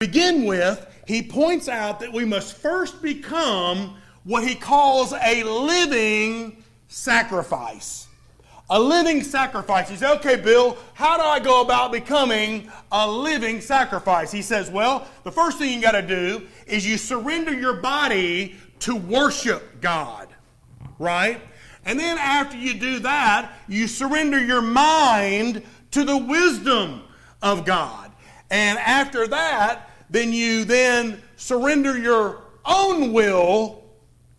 begin with, he points out that we must first become what he calls a living sacrifice. A living sacrifice. He says, okay, Bill, how do I go about becoming a living sacrifice? He says, well, the first thing you got to do is you surrender your body to worship God, right? And then after you do that, you surrender your mind to the wisdom of God. And after that, then you then surrender your own will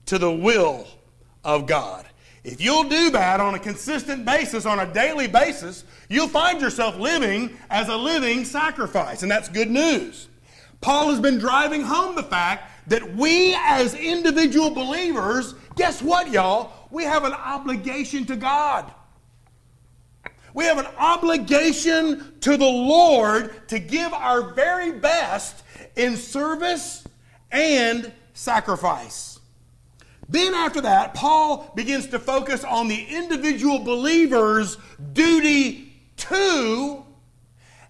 to the will of God. If you'll do that on a consistent basis, on a daily basis, you'll find yourself living as a living sacrifice. And that's good news. Paul has been driving home the fact that we as individual believers, guess what, y'all? We have an obligation to God. We have an obligation to the Lord to give our very best in service and sacrifice. Then, after that, Paul begins to focus on the individual believer's duty to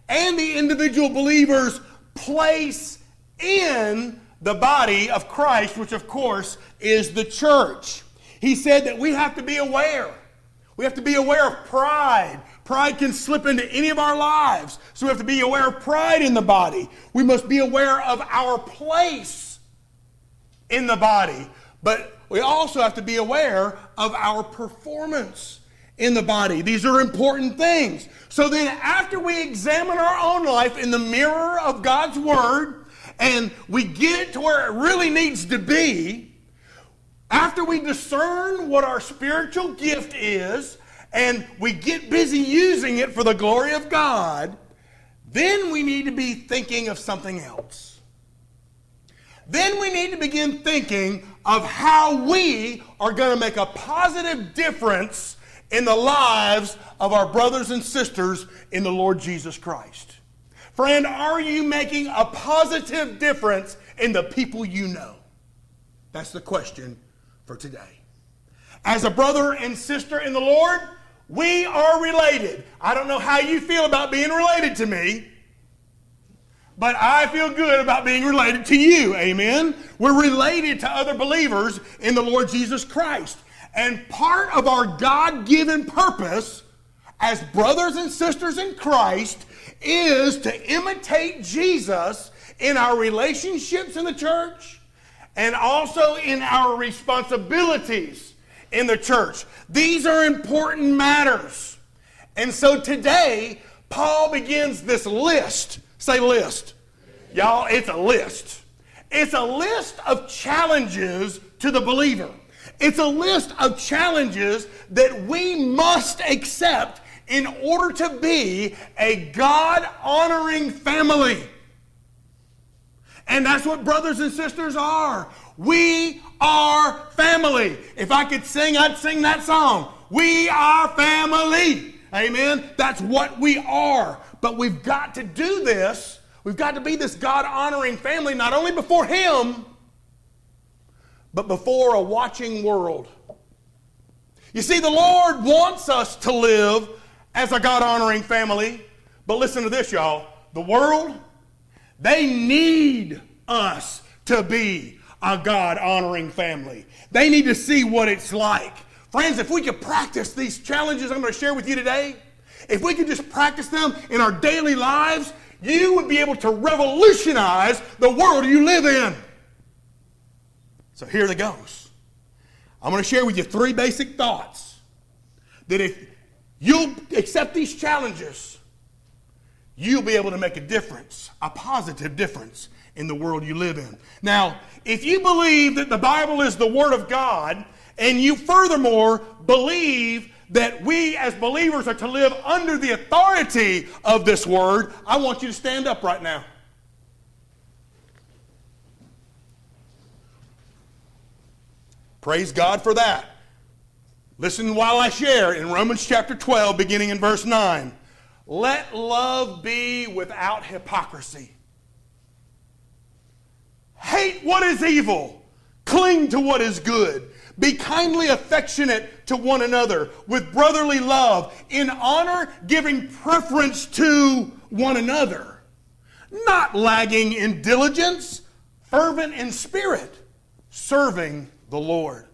and the individual believer's place in the body of Christ, which, of course, is the church. He said that we have to be aware. We have to be aware of pride. Pride can slip into any of our lives. So we have to be aware of pride in the body. We must be aware of our place in the body. But we also have to be aware of our performance in the body. These are important things. So then, after we examine our own life in the mirror of God's Word and we get it to where it really needs to be, after we discern what our spiritual gift is and we get busy using it for the glory of God, then we need to be thinking of something else. Then we need to begin thinking of how we are going to make a positive difference in the lives of our brothers and sisters in the Lord Jesus Christ. Friend, are you making a positive difference in the people you know? That's the question for today. As a brother and sister in the Lord, we are related. I don't know how you feel about being related to me, but I feel good about being related to you. Amen. We're related to other believers in the Lord Jesus Christ. And part of our God given purpose as brothers and sisters in Christ is to imitate Jesus in our relationships in the church and also in our responsibilities in the church. These are important matters. And so today, Paul begins this list Say list. Y'all, it's a list. It's a list of challenges to the believer. It's a list of challenges that we must accept in order to be a God honoring family. And that's what brothers and sisters are. We are family. If I could sing, I'd sing that song. We are family. Amen. That's what we are. But we've got to do this. We've got to be this God honoring family, not only before Him, but before a watching world. You see, the Lord wants us to live as a God honoring family. But listen to this, y'all. The world, they need us to be a God honoring family. They need to see what it's like. Friends, if we could practice these challenges I'm going to share with you today, if we could just practice them in our daily lives, you would be able to revolutionize the world you live in. So here it goes. I'm going to share with you three basic thoughts that if you'll accept these challenges, you'll be able to make a difference, a positive difference in the world you live in. Now, if you believe that the Bible is the Word of God, and you furthermore believe that we as believers are to live under the authority of this word, I want you to stand up right now. Praise God for that. Listen while I share in Romans chapter 12, beginning in verse 9. Let love be without hypocrisy. Hate what is evil, cling to what is good. Be kindly affectionate to one another with brotherly love, in honor, giving preference to one another, not lagging in diligence, fervent in spirit, serving the Lord,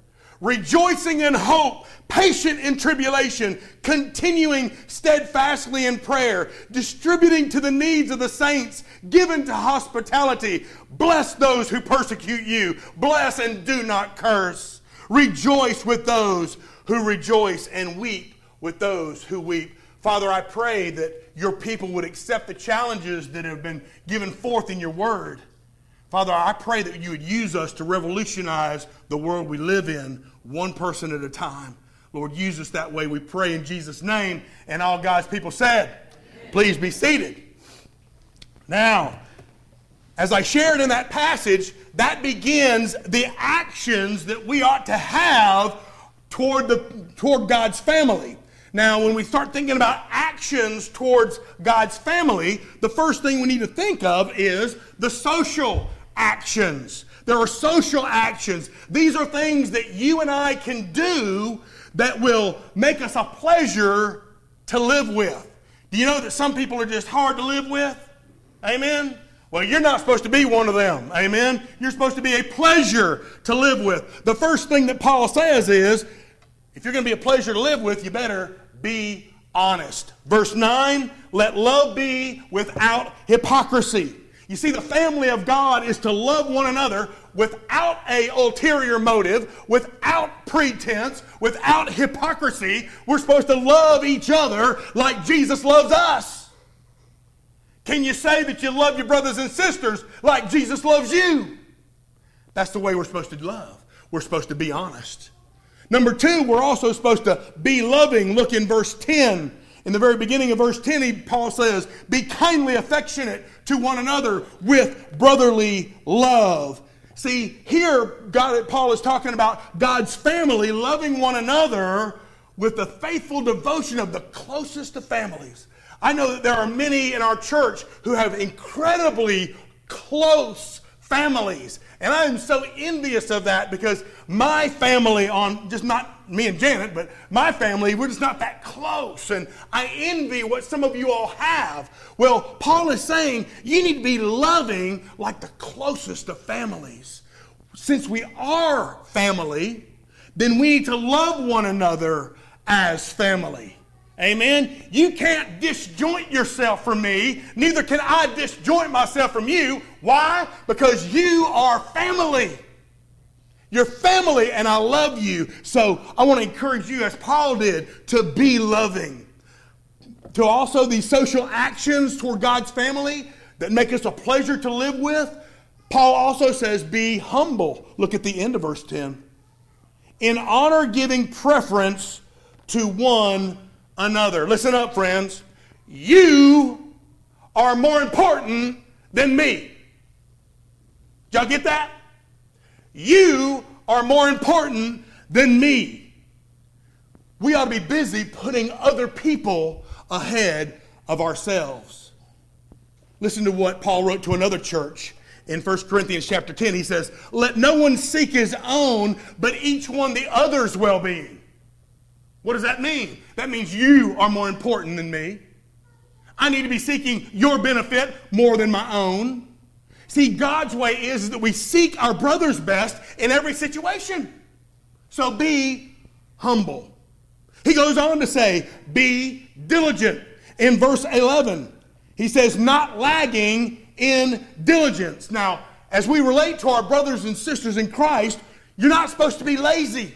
rejoicing in hope, patient in tribulation, continuing steadfastly in prayer, distributing to the needs of the saints, given to hospitality. Bless those who persecute you, bless and do not curse. Rejoice with those who rejoice, and weep with those who weep. Father, I pray that your people would accept the challenges that have been given forth in your word. Father, I pray that you would use us to revolutionize the world we live in, one person at a time. Lord, use us that way. We pray in Jesus' name. And all God's people said, please be seated. Now, as I shared in that passage, that begins the actions that we ought to have toward, the, toward God's family. Now, when we start thinking about actions towards God's family, the first thing we need to think of is the social actions. There are social actions. These are things that you and I can do that will make us a pleasure to live with. Do you know that some people are just hard to live with? Amen? Well, you're not supposed to be one of them. Amen? You're supposed to be a pleasure to live with. The first thing that Paul says is if you're going to be a pleasure to live with, you better be honest. Verse 9 let love be without hypocrisy. You see, the family of God is to love one another without a ulterior motive, without pretense, without hypocrisy. We're supposed to love each other like Jesus loves us. Can you say that you love your brothers and sisters like Jesus loves you? That's the way we're supposed to love. We're supposed to be honest. Number two, we're also supposed to be loving. Look in verse 10. In the very beginning of verse 10, he, Paul says, Be kindly affectionate to one another with brotherly love. See, here, God, Paul is talking about God's family loving one another with the faithful devotion of the closest of families. I know that there are many in our church who have incredibly close families. And I am so envious of that because my family, on just not me and Janet, but my family, we're just not that close. And I envy what some of you all have. Well, Paul is saying you need to be loving like the closest of families. Since we are family, then we need to love one another as family. Amen. You can't disjoint yourself from me. Neither can I disjoint myself from you. Why? Because you are family. You're family, and I love you. So I want to encourage you, as Paul did, to be loving. To also these social actions toward God's family that make us a pleasure to live with. Paul also says, be humble. Look at the end of verse 10. In honor giving preference to one another. Listen up, friends. You are more important than me. Did y'all get that? You are more important than me. We ought to be busy putting other people ahead of ourselves. Listen to what Paul wrote to another church in 1 Corinthians chapter 10. He says, Let no one seek his own, but each one the other's well being. What does that mean? That means you are more important than me. I need to be seeking your benefit more than my own. See, God's way is that we seek our brother's best in every situation. So be humble. He goes on to say, be diligent. In verse 11, he says, not lagging in diligence. Now, as we relate to our brothers and sisters in Christ, you're not supposed to be lazy.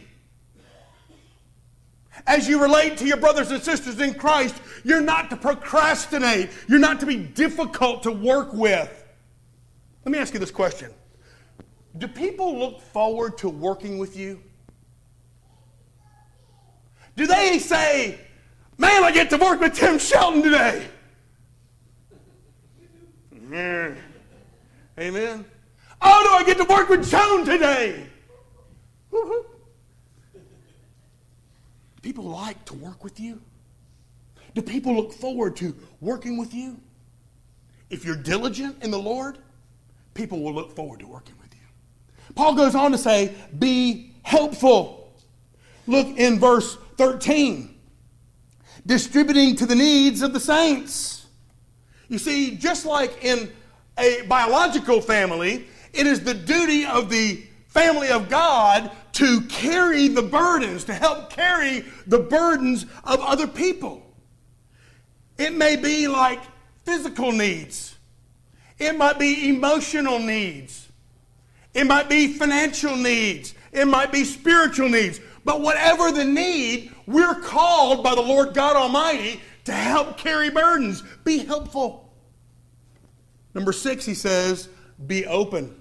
As you relate to your brothers and sisters in Christ, you're not to procrastinate. You're not to be difficult to work with. Let me ask you this question Do people look forward to working with you? Do they say, Man, I get to work with Tim Shelton today? Amen. Oh, do I get to work with Joan today? Woo-hoo. People like to work with you? Do people look forward to working with you? If you're diligent in the Lord, people will look forward to working with you. Paul goes on to say, be helpful. Look in verse 13. Distributing to the needs of the saints. You see, just like in a biological family, it is the duty of the family of God to carry the burdens, to help carry the burdens of other people. It may be like physical needs, it might be emotional needs, it might be financial needs, it might be spiritual needs. But whatever the need, we're called by the Lord God Almighty to help carry burdens. Be helpful. Number six, he says, be open.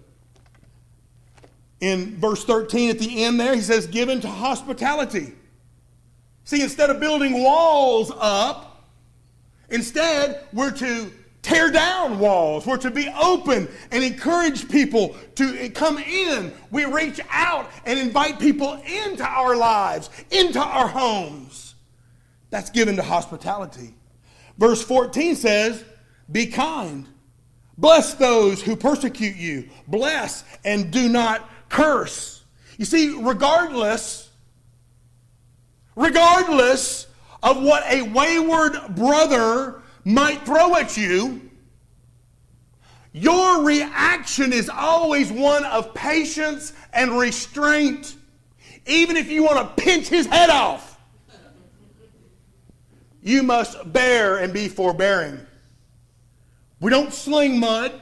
In verse 13 at the end there, he says, given to hospitality. See, instead of building walls up, instead, we're to tear down walls. We're to be open and encourage people to come in. We reach out and invite people into our lives, into our homes. That's given to hospitality. Verse 14 says, Be kind. Bless those who persecute you. Bless and do not curse. You see, regardless, regardless of what a wayward brother might throw at you, your reaction is always one of patience and restraint, even if you want to pinch his head off. You must bear and be forbearing. We don't sling mud.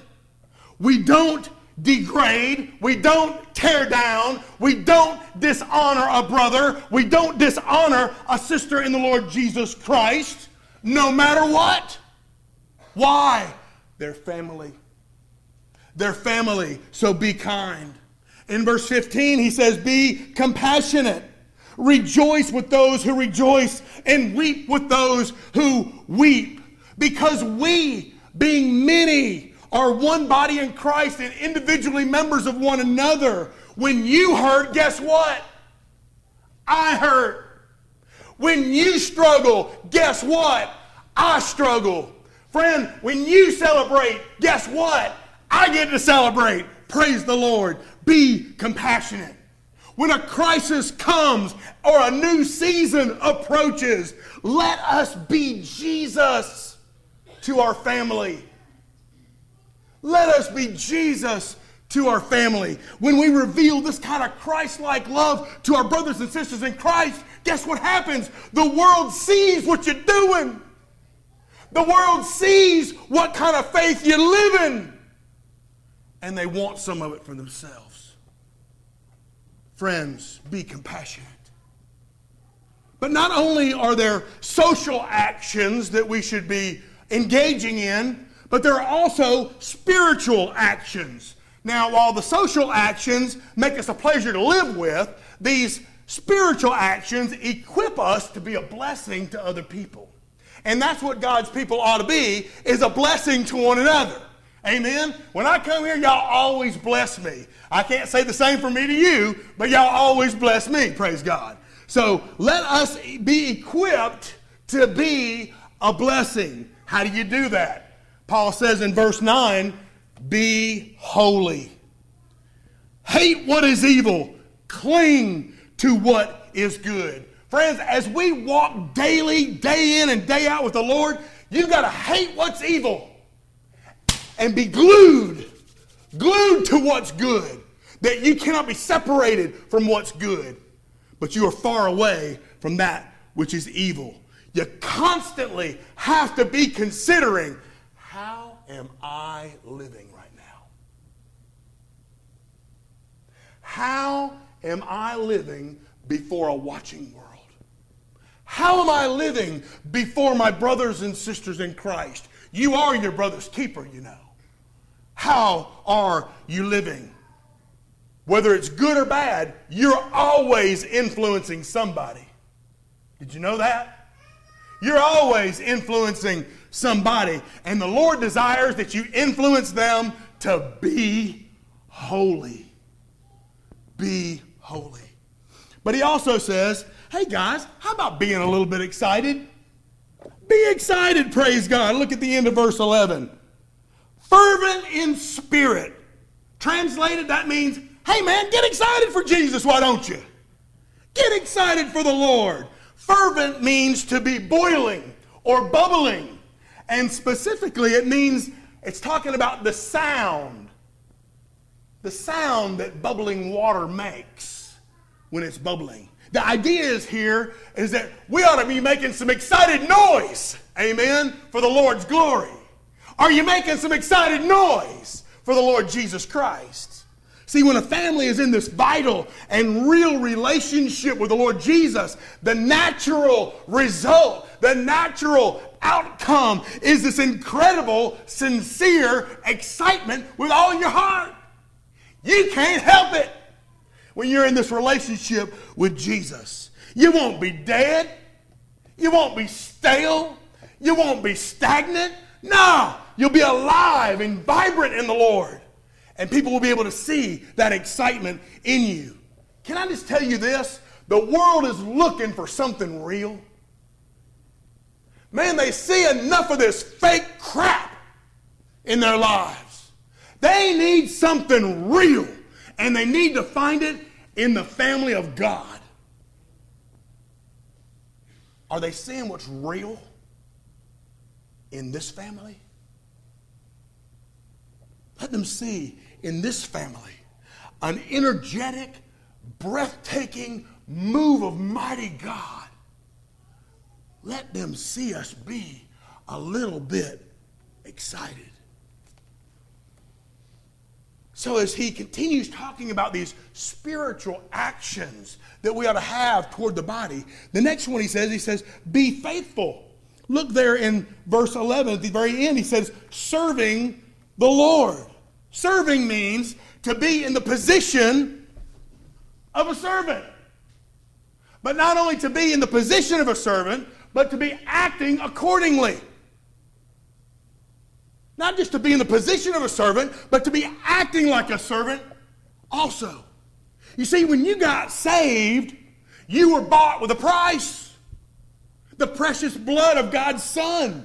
We don't degrade. We don't tear down. We don't dishonor a brother. We don't dishonor a sister in the Lord Jesus Christ, no matter what. Why? They're family. They're family, so be kind. In verse 15, he says, Be compassionate. Rejoice with those who rejoice, and weep with those who weep. Because we, being many, are one body in Christ and individually members of one another. When you hurt, guess what? I hurt. When you struggle, guess what? I struggle. Friend, when you celebrate, guess what? I get to celebrate. Praise the Lord. Be compassionate. When a crisis comes or a new season approaches, let us be Jesus to our family. Let us be Jesus to our family. When we reveal this kind of Christ like love to our brothers and sisters in Christ, guess what happens? The world sees what you're doing. The world sees what kind of faith you live in. And they want some of it for themselves. Friends, be compassionate. But not only are there social actions that we should be engaging in, but there are also spiritual actions. Now, while the social actions make us a pleasure to live with, these spiritual actions equip us to be a blessing to other people. And that's what God's people ought to be, is a blessing to one another. Amen? When I come here, y'all always bless me. I can't say the same for me to you, but y'all always bless me, praise God. So let us be equipped to be a blessing. How do you do that? Paul says in verse 9, be holy. Hate what is evil, cling to what is good. Friends, as we walk daily, day in and day out with the Lord, you've got to hate what's evil and be glued, glued to what's good. That you cannot be separated from what's good, but you are far away from that which is evil. You constantly have to be considering how am I living right now? How am I living before a watching world? How am I living before my brothers and sisters in Christ? You are your brother's keeper, you know. How are you living? Whether it's good or bad, you're always influencing somebody. Did you know that? You're always influencing somebody. And the Lord desires that you influence them to be holy. Be holy. But he also says, hey guys, how about being a little bit excited? Be excited, praise God. Look at the end of verse 11. Fervent in spirit. Translated, that means, hey man, get excited for Jesus, why don't you? Get excited for the Lord. Fervent means to be boiling or bubbling. And specifically, it means it's talking about the sound. The sound that bubbling water makes when it's bubbling. The idea is here is that we ought to be making some excited noise, amen, for the Lord's glory. Are you making some excited noise for the Lord Jesus Christ? See, when a family is in this vital and real relationship with the Lord Jesus, the natural result, the natural outcome is this incredible, sincere excitement with all your heart. You can't help it when you're in this relationship with Jesus. You won't be dead. You won't be stale. You won't be stagnant. No, you'll be alive and vibrant in the Lord. And people will be able to see that excitement in you. Can I just tell you this? The world is looking for something real. Man, they see enough of this fake crap in their lives. They need something real, and they need to find it in the family of God. Are they seeing what's real in this family? Let them see in this family an energetic, breathtaking move of mighty God. Let them see us be a little bit excited. So, as he continues talking about these spiritual actions that we ought to have toward the body, the next one he says, he says, Be faithful. Look there in verse 11 at the very end, he says, Serving the Lord. Serving means to be in the position of a servant. But not only to be in the position of a servant, but to be acting accordingly. Not just to be in the position of a servant, but to be acting like a servant also. You see, when you got saved, you were bought with a price the precious blood of God's Son.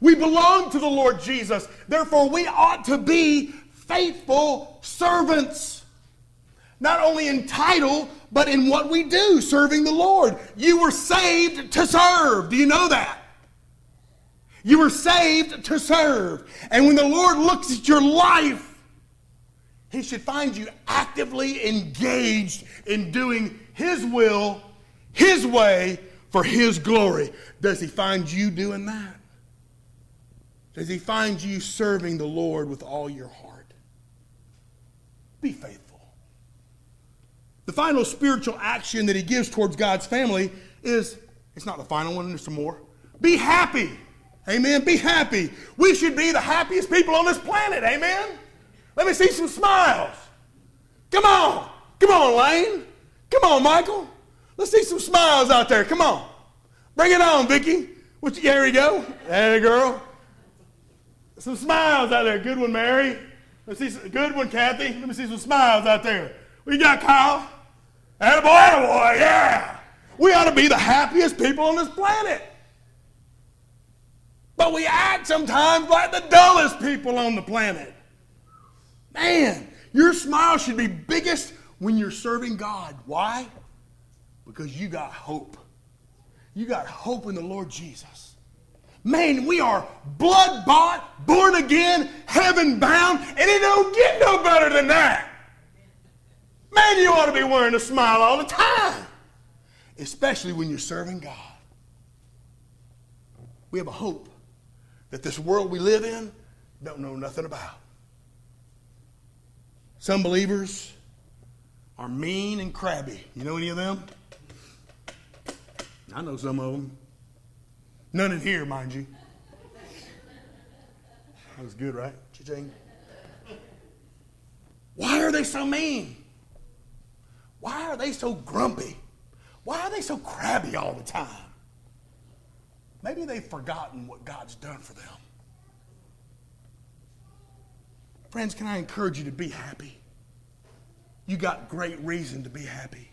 We belong to the Lord Jesus. Therefore, we ought to be faithful servants. Not only in title, but in what we do, serving the Lord. You were saved to serve. Do you know that? You were saved to serve. And when the Lord looks at your life, He should find you actively engaged in doing His will, His way, for His glory. Does He find you doing that? Does He find you serving the Lord with all your heart? Be faithful. The final spiritual action that He gives towards God's family is it's not the final one, there's some more. Be happy. Amen. Be happy. We should be the happiest people on this planet. Amen. Let me see some smiles. Come on. Come on, Lane. Come on, Michael. Let's see some smiles out there. Come on. Bring it on, Vicky. What you, there we go. There, girl. Some smiles out there. Good one, Mary. Let's see some, good one, Kathy. Let me see some smiles out there. We got Kyle. Attaboy, attaboy, oh yeah. We ought to be the happiest people on this planet. But we act sometimes like the dullest people on the planet. Man, your smile should be biggest when you're serving God. Why? Because you got hope. You got hope in the Lord Jesus. Man, we are blood bought, born again, heaven bound, and it don't get no better than that. Man, you ought to be wearing a smile all the time, especially when you're serving God. We have a hope that this world we live in don't know nothing about. Some believers are mean and crabby. You know any of them? I know some of them. None in here, mind you. That was good, right? Cha-ching. Why are they so mean? Why are they so grumpy? Why are they so crabby all the time? Maybe they've forgotten what God's done for them. Friends, can I encourage you to be happy? You got great reason to be happy.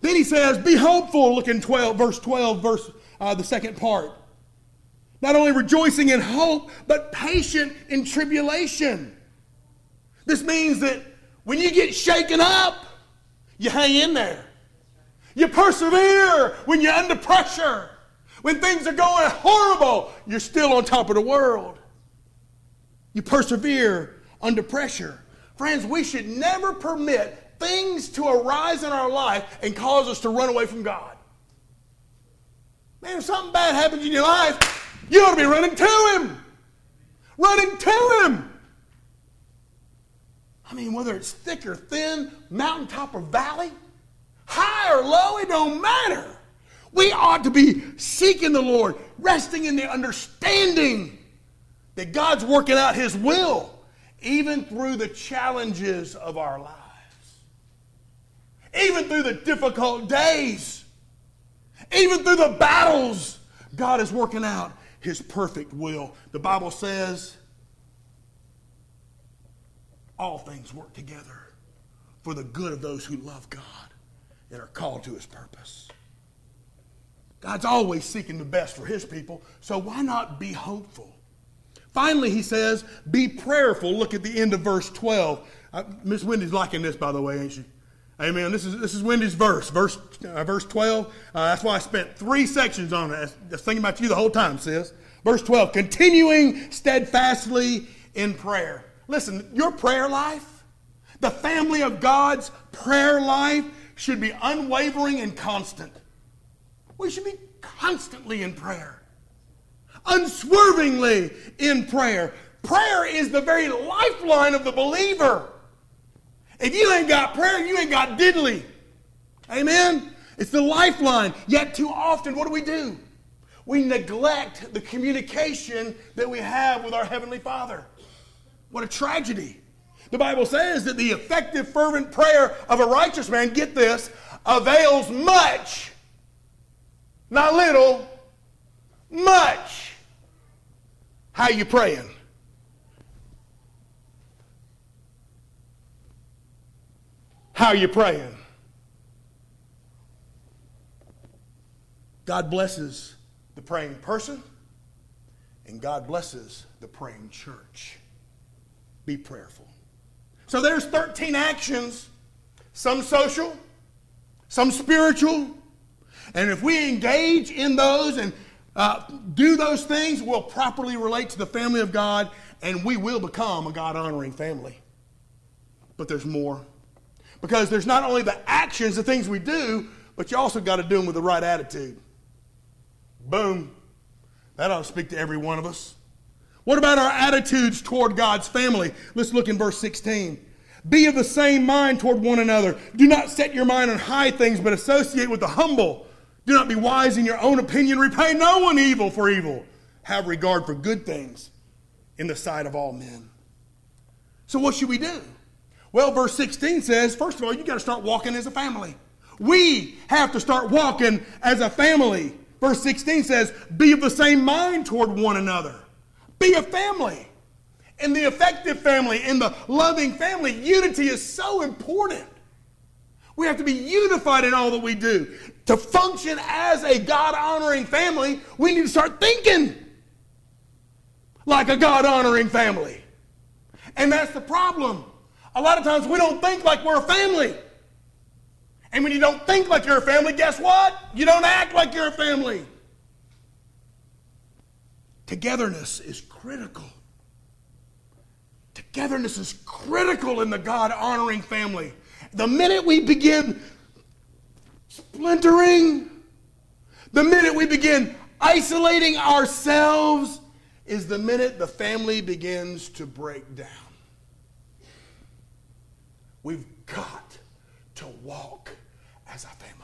Then he says, Be hopeful, look in 12, verse 12, verse uh, the second part. Not only rejoicing in hope, but patient in tribulation. This means that when you get shaken up, you hang in there. You persevere when you're under pressure. When things are going horrible, you're still on top of the world. You persevere under pressure. Friends, we should never permit things to arise in our life and cause us to run away from God. Man, if something bad happens in your life, you ought to be running to Him. Running to Him. I mean, whether it's thick or thin, mountaintop or valley, high or low, it don't matter. We ought to be seeking the Lord, resting in the understanding that God's working out His will, even through the challenges of our lives, even through the difficult days, even through the battles. God is working out His perfect will. The Bible says, all things work together for the good of those who love God and are called to His purpose. God's always seeking the best for his people, so why not be hopeful? Finally, he says, be prayerful. Look at the end of verse 12. Uh, Miss Wendy's liking this, by the way, ain't she? Amen. This is, this is Wendy's verse, verse, uh, verse 12. Uh, that's why I spent three sections on it. Just thinking about you the whole time, sis. Verse 12, continuing steadfastly in prayer. Listen, your prayer life, the family of God's prayer life, should be unwavering and constant. We should be constantly in prayer, unswervingly in prayer. Prayer is the very lifeline of the believer. If you ain't got prayer, you ain't got diddly. Amen? It's the lifeline. Yet, too often, what do we do? We neglect the communication that we have with our Heavenly Father. What a tragedy. The Bible says that the effective, fervent prayer of a righteous man, get this, avails much not little, much. How you praying? How you praying? God blesses the praying person, and God blesses the praying church. Be prayerful. So there's 13 actions, some social, some spiritual, and if we engage in those and uh, do those things, we'll properly relate to the family of God and we will become a God honoring family. But there's more. Because there's not only the actions, the things we do, but you also got to do them with the right attitude. Boom. That ought to speak to every one of us. What about our attitudes toward God's family? Let's look in verse 16. Be of the same mind toward one another. Do not set your mind on high things, but associate with the humble. Do not be wise in your own opinion. Repay no one evil for evil. Have regard for good things in the sight of all men. So, what should we do? Well, verse 16 says, first of all, you got to start walking as a family. We have to start walking as a family. Verse 16 says, be of the same mind toward one another. Be a family. In the effective family, in the loving family, unity is so important. We have to be unified in all that we do. To function as a God honoring family, we need to start thinking like a God honoring family. And that's the problem. A lot of times we don't think like we're a family. And when you don't think like you're a family, guess what? You don't act like you're a family. Togetherness is critical. Togetherness is critical in the God honoring family. The minute we begin splintering, the minute we begin isolating ourselves, is the minute the family begins to break down. We've got to walk as a family.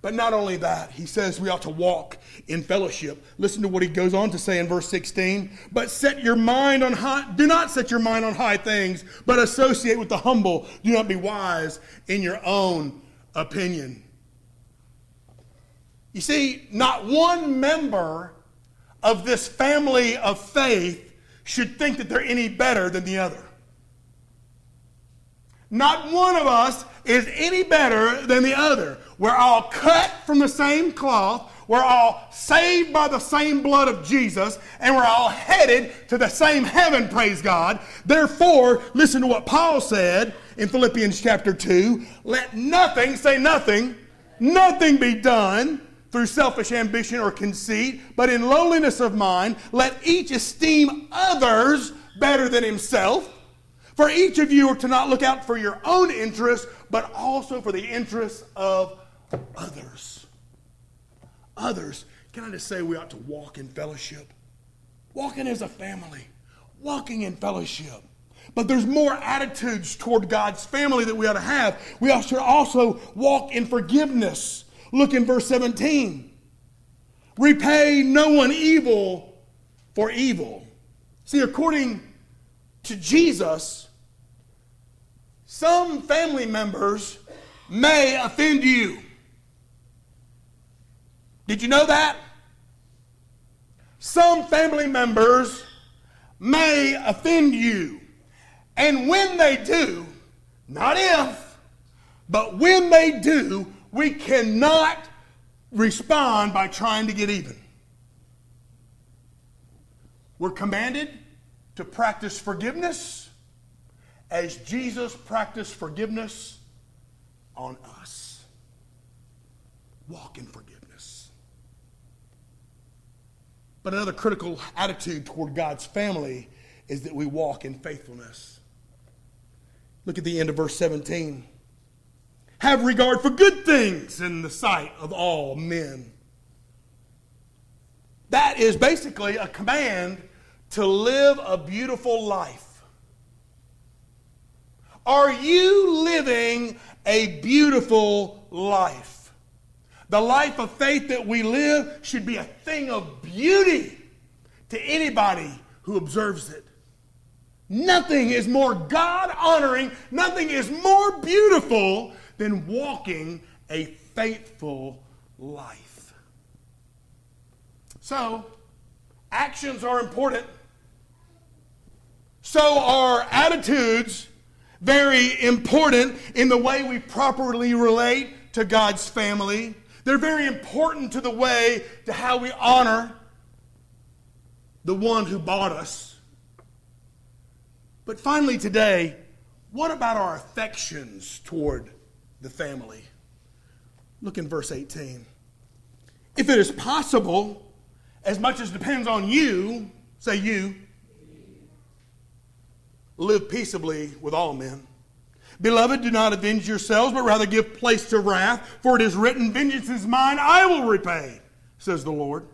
But not only that, he says we ought to walk in fellowship. Listen to what he goes on to say in verse 16. But set your mind on high, do not set your mind on high things, but associate with the humble. Do not be wise in your own opinion. You see, not one member of this family of faith should think that they're any better than the other. Not one of us is any better than the other. We're all cut from the same cloth. We're all saved by the same blood of Jesus, and we're all headed to the same heaven, praise God. Therefore, listen to what Paul said in Philippians chapter 2 let nothing, say nothing, nothing be done through selfish ambition or conceit, but in lowliness of mind, let each esteem others better than himself. For each of you to not look out for your own interests, but also for the interests of others. Others. Can I just say we ought to walk in fellowship? Walking as a family, walking in fellowship. But there's more attitudes toward God's family that we ought to have. We ought to also walk in forgiveness. Look in verse 17. Repay no one evil for evil. See, according to Jesus, some family members may offend you. Did you know that? Some family members may offend you. And when they do, not if, but when they do, we cannot respond by trying to get even. We're commanded to practice forgiveness as Jesus practiced forgiveness on us. Walk in forgiveness. But another critical attitude toward God's family is that we walk in faithfulness. Look at the end of verse 17. Have regard for good things in the sight of all men. That is basically a command to live a beautiful life. Are you living a beautiful life? The life of faith that we live should be a thing of beauty to anybody who observes it. Nothing is more God honoring, nothing is more beautiful than walking a faithful life. So, actions are important. So are attitudes very important in the way we properly relate to God's family. They're very important to the way to how we honor the one who bought us. But finally, today, what about our affections toward the family? Look in verse 18. If it is possible, as much as depends on you, say you, live peaceably with all men. Beloved, do not avenge yourselves, but rather give place to wrath, for it is written, Vengeance is mine, I will repay, says the Lord.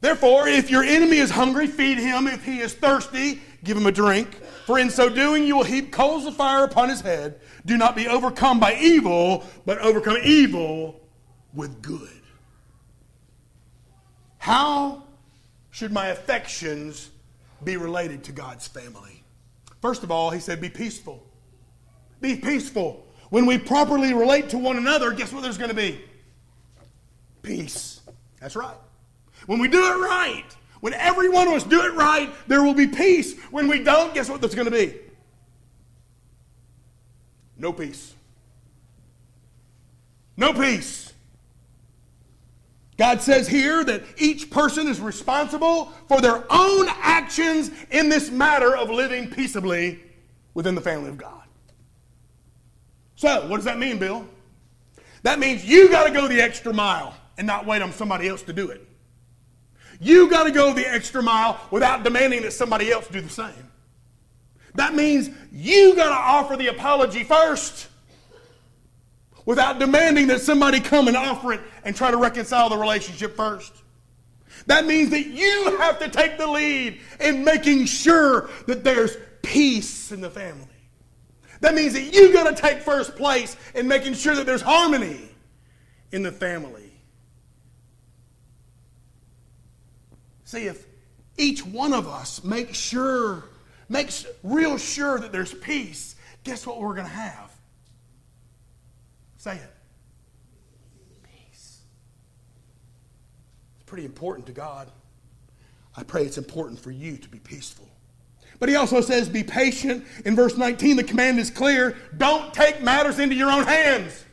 Therefore, if your enemy is hungry, feed him. If he is thirsty, give him a drink. For in so doing, you will heap coals of fire upon his head. Do not be overcome by evil, but overcome evil with good. How should my affections be related to God's family? First of all, he said, be peaceful. Be peaceful. When we properly relate to one another, guess what there's going to be? Peace. That's right. When we do it right, when every one of us do it right, there will be peace. When we don't, guess what there's going to be? No peace. No peace. God says here that each person is responsible for their own actions in this matter of living peaceably within the family of God. So, what does that mean, Bill? That means you got to go the extra mile and not wait on somebody else to do it. You got to go the extra mile without demanding that somebody else do the same. That means you got to offer the apology first without demanding that somebody come and offer it and try to reconcile the relationship first. That means that you have to take the lead in making sure that there's peace in the family. That means that you got to take first place in making sure that there's harmony in the family. See, if each one of us makes sure, makes real sure that there's peace, guess what we're going to have? Say it. Peace. It's pretty important to God. I pray it's important for you to be peaceful. But he also says, be patient. In verse 19, the command is clear don't take matters into your own hands.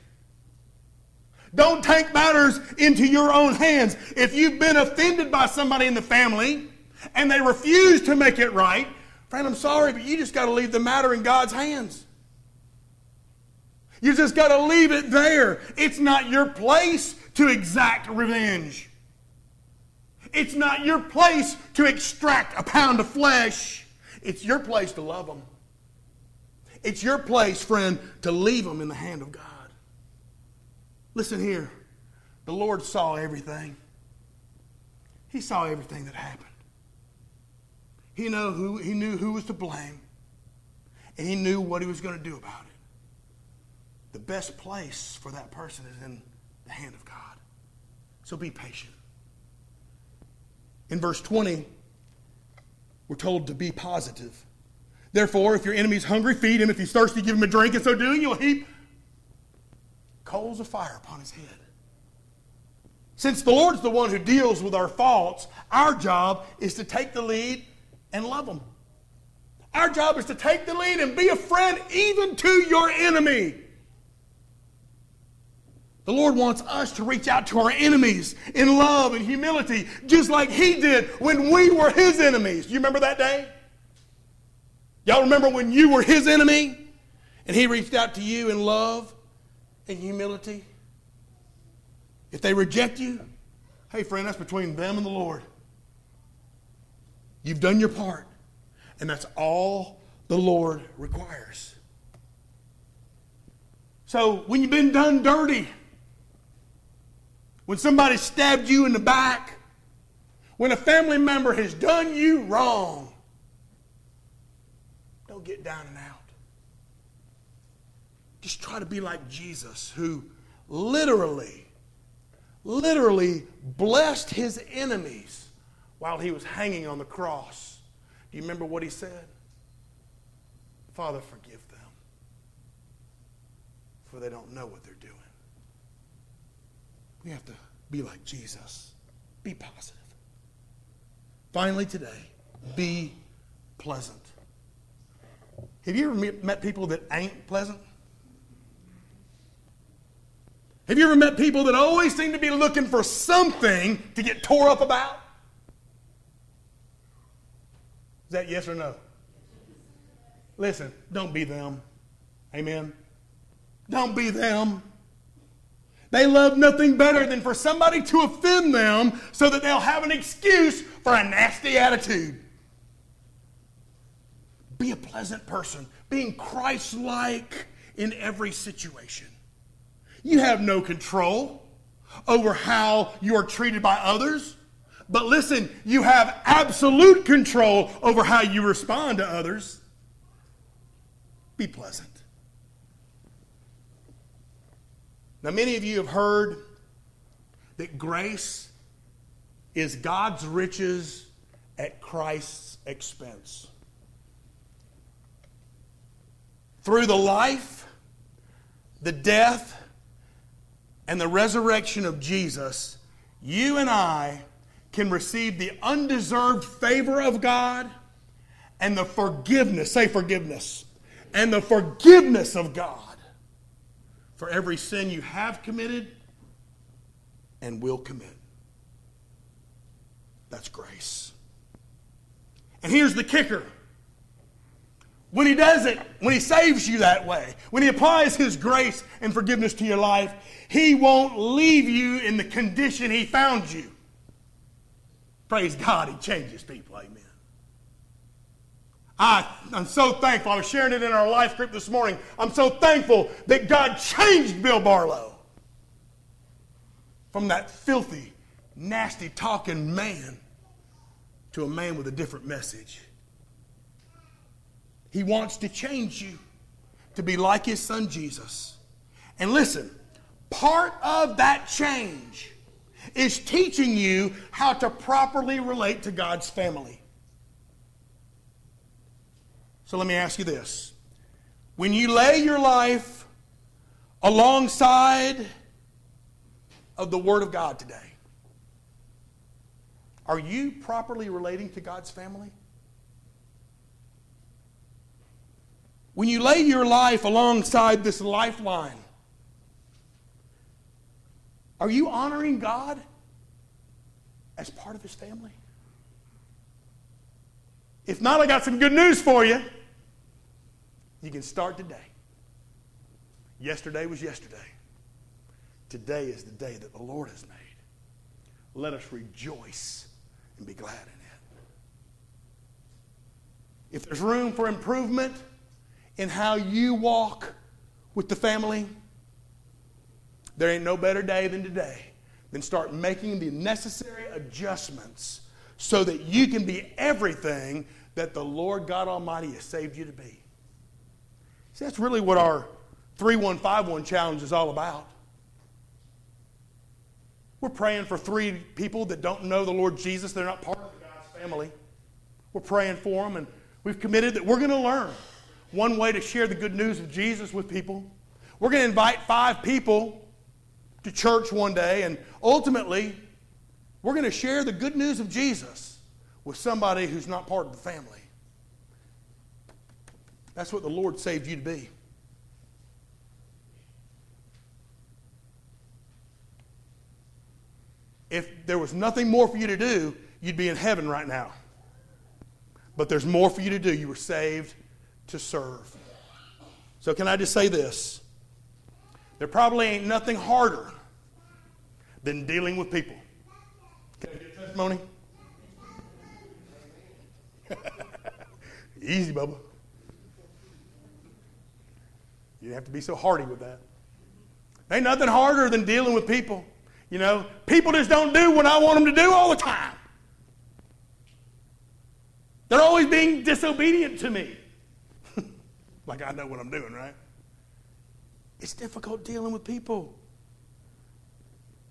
Don't take matters into your own hands. If you've been offended by somebody in the family and they refuse to make it right, friend, I'm sorry, but you just got to leave the matter in God's hands. You just got to leave it there. It's not your place to exact revenge. It's not your place to extract a pound of flesh. It's your place to love them. It's your place, friend, to leave them in the hand of God. Listen here. The Lord saw everything. He saw everything that happened. He knew who, he knew who was to blame, and he knew what he was going to do about it. The best place for that person is in the hand of God. So be patient. In verse 20, we're told to be positive. Therefore, if your enemy is hungry, feed him. If he's thirsty, give him a drink. In so doing, you'll heap coals of fire upon his head. Since the Lord's the one who deals with our faults, our job is to take the lead and love them. Our job is to take the lead and be a friend even to your enemy. The Lord wants us to reach out to our enemies in love and humility, just like He did when we were His enemies. Do you remember that day? Y'all remember when you were His enemy and He reached out to you in love and humility? If they reject you, hey, friend, that's between them and the Lord. You've done your part, and that's all the Lord requires. So when you've been done dirty, when somebody stabbed you in the back, when a family member has done you wrong, don't get down and out. Just try to be like Jesus, who literally, literally blessed his enemies while he was hanging on the cross. Do you remember what he said? Father, forgive them, for they don't know what they're doing. We have to be like Jesus. Be positive. Finally, today, be pleasant. Have you ever met people that ain't pleasant? Have you ever met people that always seem to be looking for something to get tore up about? Is that yes or no? Listen, don't be them. Amen. Don't be them. They love nothing better than for somebody to offend them so that they'll have an excuse for a nasty attitude. Be a pleasant person, being Christ like in every situation. You have no control over how you are treated by others. But listen, you have absolute control over how you respond to others. Be pleasant. Now, many of you have heard that grace is God's riches at Christ's expense. Through the life, the death, and the resurrection of Jesus, you and I can receive the undeserved favor of God and the forgiveness, say forgiveness, and the forgiveness of God for every sin you have committed and will commit. That's grace. And here's the kicker. When he does it, when he saves you that way, when he applies his grace and forgiveness to your life, he won't leave you in the condition he found you. Praise God, he changes people. Amen. I, am so thankful. I was sharing it in our life group this morning. I'm so thankful that God changed Bill Barlow from that filthy, nasty talking man to a man with a different message. He wants to change you to be like his son Jesus. And listen, part of that change is teaching you how to properly relate to God's family. So let me ask you this. When you lay your life alongside of the Word of God today, are you properly relating to God's family? When you lay your life alongside this lifeline, are you honoring God as part of His family? If not, I got some good news for you. You can start today. Yesterday was yesterday. Today is the day that the Lord has made. Let us rejoice and be glad in it. If there's room for improvement in how you walk with the family, there ain't no better day than today than start making the necessary adjustments so that you can be everything that the Lord God Almighty has saved you to be. See, that's really what our 3151 challenge is all about. We're praying for three people that don't know the Lord Jesus. They're not part of God's family. We're praying for them, and we've committed that we're going to learn one way to share the good news of Jesus with people. We're going to invite five people to church one day, and ultimately, we're going to share the good news of Jesus with somebody who's not part of the family. That's what the Lord saved you to be. If there was nothing more for you to do, you'd be in heaven right now. But there's more for you to do. You were saved to serve. So, can I just say this? There probably ain't nothing harder than dealing with people. Can I get testimony? Easy, Bubba. You have to be so hardy with that. Ain't nothing harder than dealing with people. You know, people just don't do what I want them to do all the time. They're always being disobedient to me. like I know what I'm doing, right? It's difficult dealing with people.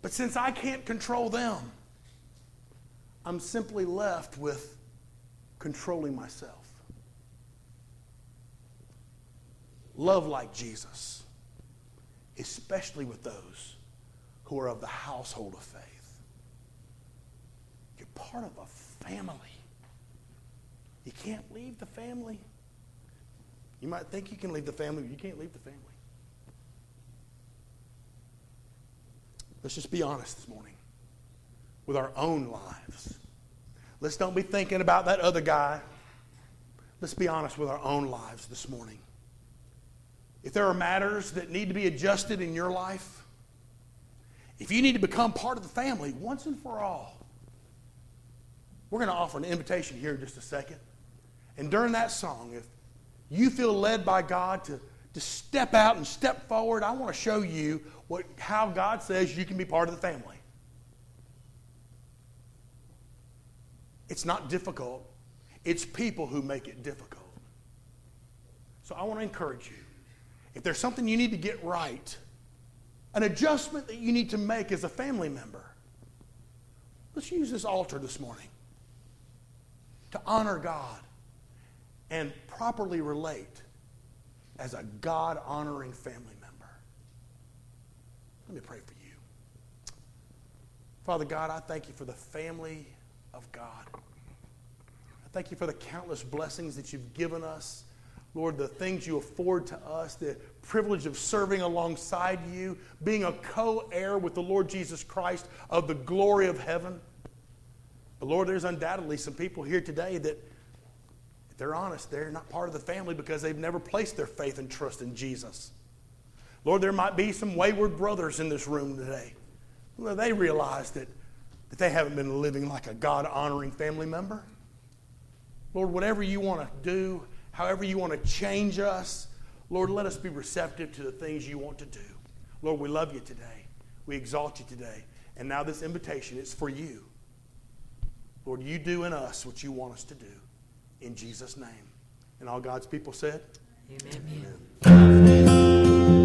But since I can't control them, I'm simply left with controlling myself. Love like Jesus, especially with those who are of the household of faith. You're part of a family. You can't leave the family. You might think you can leave the family, but you can't leave the family. Let's just be honest this morning with our own lives. Let's don't be thinking about that other guy. Let's be honest with our own lives this morning. If there are matters that need to be adjusted in your life, if you need to become part of the family once and for all, we're going to offer an invitation here in just a second. And during that song, if you feel led by God to, to step out and step forward, I want to show you what, how God says you can be part of the family. It's not difficult, it's people who make it difficult. So I want to encourage you. If there's something you need to get right, an adjustment that you need to make as a family member, let's use this altar this morning to honor God and properly relate as a God honoring family member. Let me pray for you. Father God, I thank you for the family of God. I thank you for the countless blessings that you've given us. Lord, the things you afford to us, the privilege of serving alongside you, being a co heir with the Lord Jesus Christ of the glory of heaven. But Lord, there's undoubtedly some people here today that, if they're honest, they're not part of the family because they've never placed their faith and trust in Jesus. Lord, there might be some wayward brothers in this room today. Well, they realize that, that they haven't been living like a God honoring family member. Lord, whatever you want to do, however you want to change us, Lord, let us be receptive to the things you want to do. Lord, we love you today. We exalt you today. And now this invitation is for you. Lord, you do in us what you want us to do. In Jesus' name. And all God's people said, Amen.